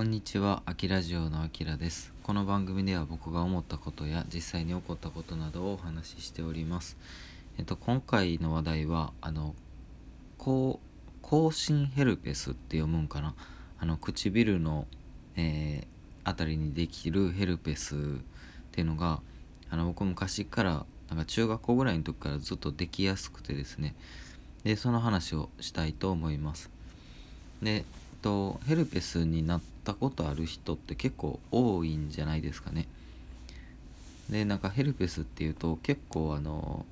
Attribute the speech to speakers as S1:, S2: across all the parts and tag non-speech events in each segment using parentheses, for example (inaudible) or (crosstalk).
S1: こんにちは、あきラジオのあきらです。この番組では僕が思ったことや実際に起こったことなどをお話ししております。えっと、今回の話題は、あの、口唇ヘルペスって読むんかな。あの、唇の、えー、あたりにできるヘルペスっていうのが、あの、僕昔から、なんか中学校ぐらいの時からずっとできやすくてですね。で、その話をしたいと思います。で、えっと、ヘルペスになっったことある人って結構多いんじゃないですかね。でなんかヘルペスっていうと結構あの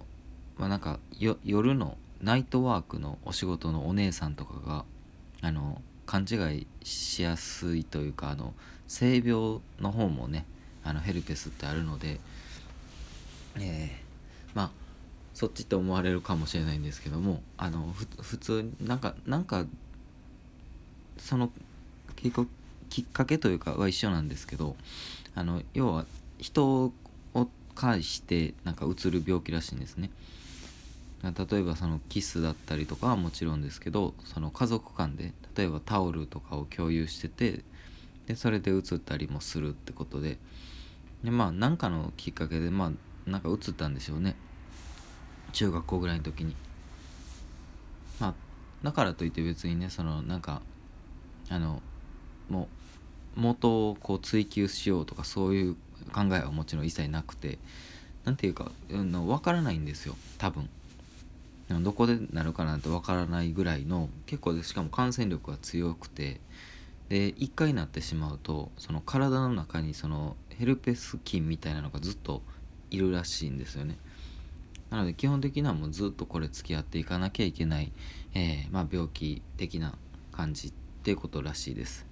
S1: まあなんか夜のナイトワークのお仕事のお姉さんとかがあの勘違いしやすいというかあの性病の方もねあのヘルペスってあるので、えー、まあそっちって思われるかもしれないんですけどもあの普通なんかなんかその結構きっかけというかは一緒なんですけどあの要は人を介してなんかうつる病気らしいんですね。例えばそのキスだったりとかはもちろんですけどその家族間で例えばタオルとかを共有しててでそれでうつったりもするってことででまあ何かのきっかけでまあなんかうつったんでしょうね中学校ぐらいの時にまあだからといって別にねそのなんかあのもう元をこう追求しようとかそういう考えはもちろん一切なくて何ていうか分からないんですよ。多分。どこでなるかなんて分からないぐらいの結構でしかも感染力が強くてで一回なってしまうとその体の中にそのヘルペス菌みたいなのがずっといるらしいんですよね。なので基本的にはもうずっとこれ付き合っていかなきゃいけない、えー、まあ、病気的な感じっていうことらしいです。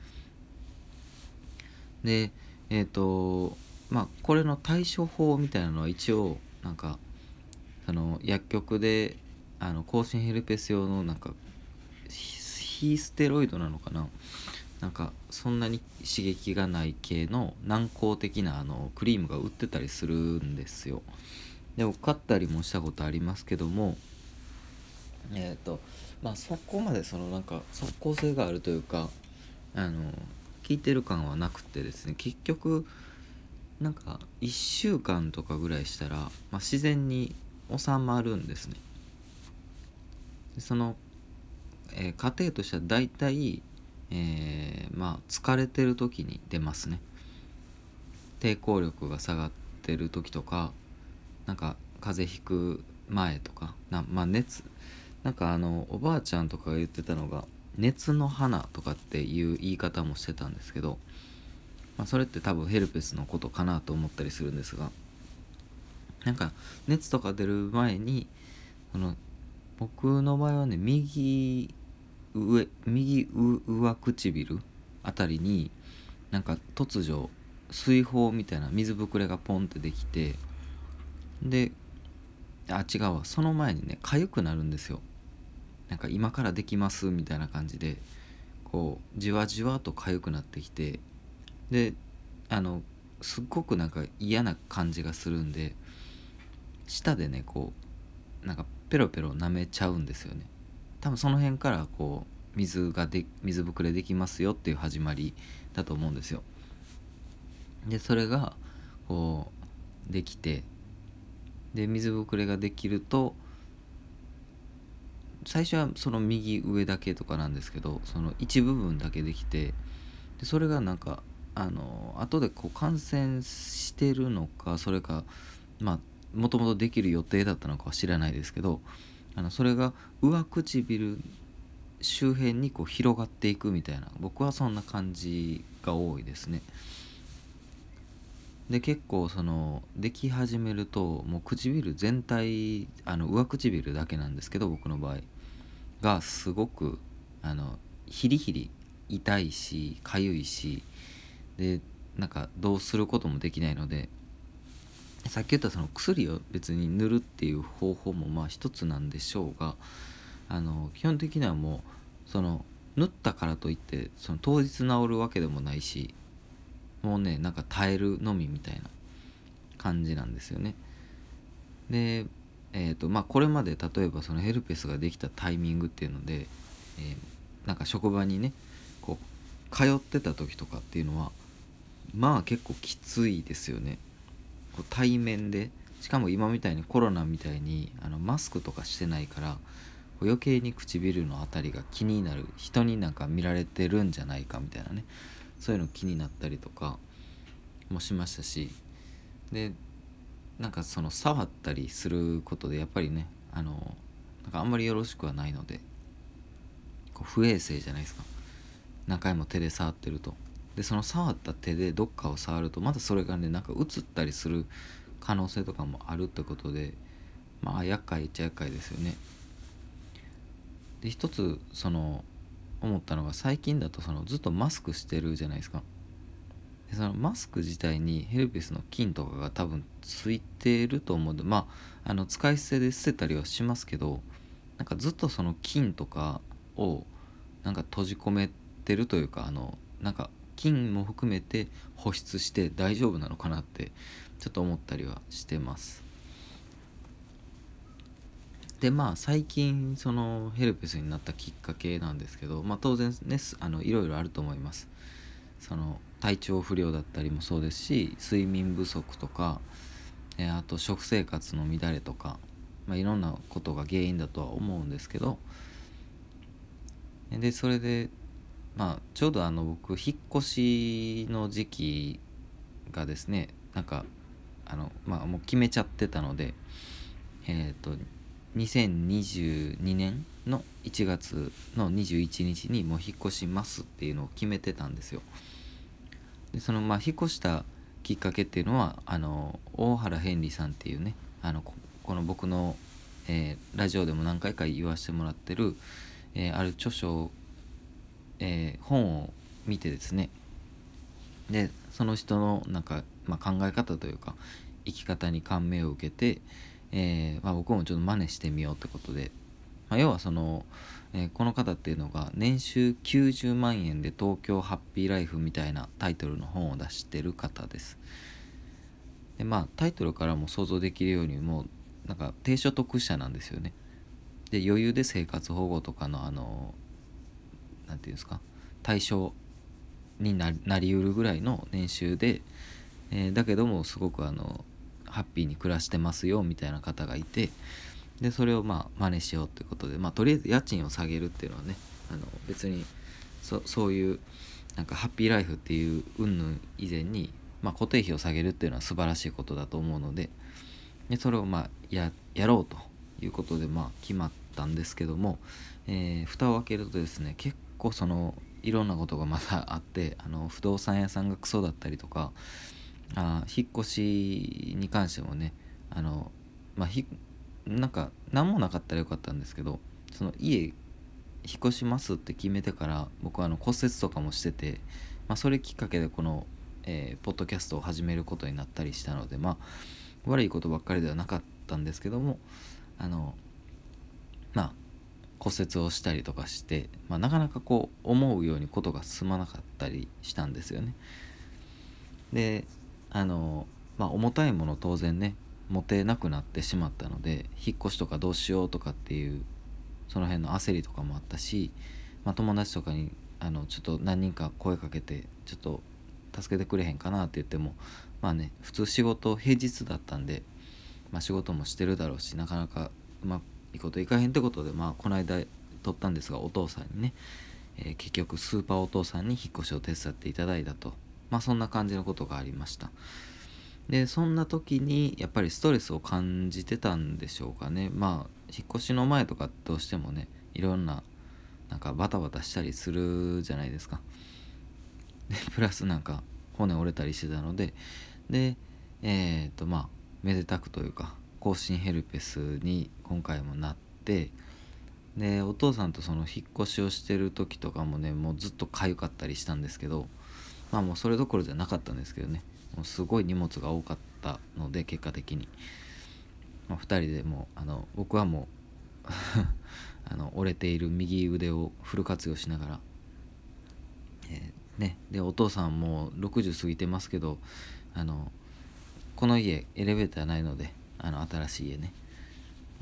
S1: でえっ、ー、とまあこれの対処法みたいなのは一応なんかその薬局であの抗心ヘルペス用のなんか非ステロイドなのかな？なんかそんなに刺激がない系の軟膏的なあのクリームが売ってたりするんですよ。でも買ったりもしたことありますけどもえっ、ー、とまあそこまでそのなんか即効性があるというかあの聞いてる感はなくてですね結局なんか1週間とかぐらいしたら、まあ、自然に収まるんですね。でその、えー、過程としては大体、えー、まあ疲れてる時に出ますね。抵抗力が下がってる時とかなんか風邪ひく前とかなまあ熱なんかあのおばあちゃんとかが言ってたのが熱の花とかっていう言い方もしてたんですけど、まあ、それって多分ヘルペスのことかなと思ったりするんですがなんか熱とか出る前にその僕の場合はね右上右上唇あたりになんか突如水泡みたいな水ぶくれがポンってできてであ違うわその前にね痒くなるんですよ。なんか今からできますみたいな感じでこうじわじわと痒くなってきてであのすっごくなんか嫌な感じがするんで舌でねこうなんかペロペロ舐めちゃうんですよね。多分その辺からこう水がで水ぶくれできますよっていう始まりだと思うんですよ。でそれがこうできてで水ぶくれができると最初はその右上だけとかなんですけどその一部分だけできてでそれがなんかあの後でこう感染してるのかそれかまあもともとできる予定だったのかは知らないですけどあのそれが上唇周辺にこう広がっていくみたいな僕はそんな感じが多いですね。で結構そのでき始めるともう唇全体あの上唇だけなんですけど僕の場合がすごくあのヒリヒリ痛いし痒いしでなんかどうすることもできないのでさっき言ったその薬を別に塗るっていう方法もまあ一つなんでしょうがあの基本的にはもうその縫ったからといってその当日治るわけでもないしもうねなんか耐えるのみみたいな感じなんですよね。でえーとまあ、これまで例えばそのヘルペスができたタイミングっていうので、えー、なんか職場にねこう通ってた時とかっていうのはまあ結構きついですよね。こう対面でしかも今みたいにコロナみたいにあのマスクとかしてないから余計に唇の辺りが気になる人になんか見られてるんじゃないかみたいなねそういうの気になったりとかもしましたしでなんかその触ったりすることでやっぱりねあのなんかあんまりよろしくはないのでこう不衛生じゃないですか。何回も手で触ってると。でその触った手でどっかを触るとまたそれがねなんか映ったりする可能性とかもあるってことでまあ厄介っちゃ厄介ですよね。で一つその思ったのが最近だとそのずっとマスクしてるじゃないですか。でそのマスク自体にヘルペスの菌とかが多分ついてると思うんでまああの使い捨てで捨てたりはしますけどなんかずっとその菌とかをなんか閉じ込めてるというかあのなんか菌も含めて保湿して大丈夫なのかなってちょっと思ったりはしてます。でまあ最近そのヘルペスになったきっかけなんですけど、まあ、当然ねあのいろいろあると思います。その体調不良だったりもそうですし睡眠不足とか、えあと食生活の乱れとか、まあ、いろんなことが原因だとは思うんですけどでそれでまあちょうどあの僕引っ越しの時期がですねなんかあのまあもう決めちゃってたのでえっ、ー、と2022年の1月の21日にもう引っ越しますっていうのを決めてたんですよ。でそのまあ引っ越したきっかけっていうのはあの大原ヘンリーさんっていうねあのこの僕の、えー、ラジオでも何回か言わせてもらってる、えー、ある著書、えー、本を見てですねでその人のなんか、まあ、考え方というか生き方に感銘を受けて、えー、まあ、僕もちょっと真似してみようってことで、まあ、要はその、えー、この方っていうのが年収90万円で東京ハッピーライフみたいなタイトルの本を出してる方です。でまあタイトルからも想像できるようにもうなんか低所得者なんですよね。で余裕で生活保護とかのあの何て言うんですか対象になりうるぐらいの年収で、えー、だけどもすごくあのハッピーに暮らしてますよみたいな方がいてでそれをまあ真似しようってことで、まあ、とりあえず家賃を下げるっていうのはねあの別にそそういうなんかハッピーライフっていう云々以前に、まあ、固定費を下げるっていうのは素晴らしいことだと思うのででそれをまあややろうということでまあ決まったんですけども、えー、蓋を開けるとですね結構そのいろんなことがまた (laughs) あってあの不動産屋さんがクソだったりとかあ引っ越しに関してもねあのまあなんか何もなかったらよかったんですけどその家引っ越しますって決めてから僕はあの骨折とかもしてて、まあ、それきっかけでこの、えー、ポッドキャストを始めることになったりしたのでまあ悪いことばっかりではなかったんですけどもあのまあ骨折をしたりとかして、まあ、なかなかこう思うようにことが進まなかったりしたんですよね。であのまあ重たいもの当然ね持てなくなってしまったので引っ越しとかどうしようとかっていうその辺の焦りとかもあったし、まあ、友達とかにあのちょっと何人か声かけてちょっと助けてくれへんかなって言ってもまあね普通仕事平日だったんで、まあ、仕事もしてるだろうしなかなかうまいこといかへんってことでまあこの間撮ったんですがお父さんにね、えー、結局スーパーお父さんに引っ越しを手伝っていただいたと。まあそんな感じのことがありました。でそんな時にやっぱりストレスを感じてたんでしょうかね。まあ引っ越しの前とかどうしてもねいろんななんかバタバタしたりするじゃないですか。でプラスなんか骨折れたりしてたので。でえっ、ー、とまあめでたくというか更新ヘルペスに今回もなって。でお父さんとその引っ越しをしてる時とかもねもうずっと痒かったりしたんですけどまあもうそれどころじゃなかったんですけどね。すごい荷物が多かったので結果的に、まあ、2人でもあの僕はもう (laughs) あの折れている右腕をフル活用しながら、えー、ねでお父さんも60過ぎてますけどあのこの家エレベーターないのであの新しい家ね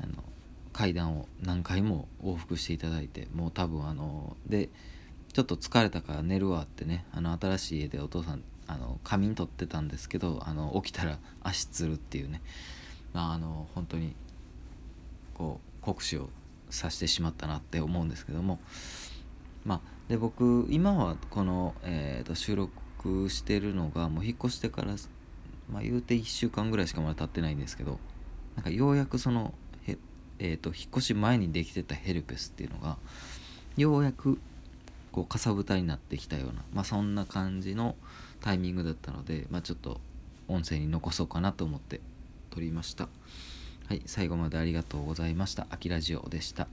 S1: あの階段を何回も往復していただいてもう多分あのでちょっと疲れたから寝るわってねあの新しい家でお父さんあの仮眠取ってたんですけどあの起きたら足つるっていうね、まあ、あの本当にこう酷使をさしてしまったなって思うんですけども。まあで僕今はこの、えー、と収録してるのがもう引っ越してからまあ言うて1週間ぐらいしかまだ経ってないんですけどなんかようやくそのへ、えー、と引っ越し前にできてたヘルペスっていうのがようやくこうかさぶたになってきたような、まあ、そんな感じのタイミングだったので、まあ、ちょっと音声に残そうかなと思って撮りました。はい、最後までありがとうございました。あきラジオでした。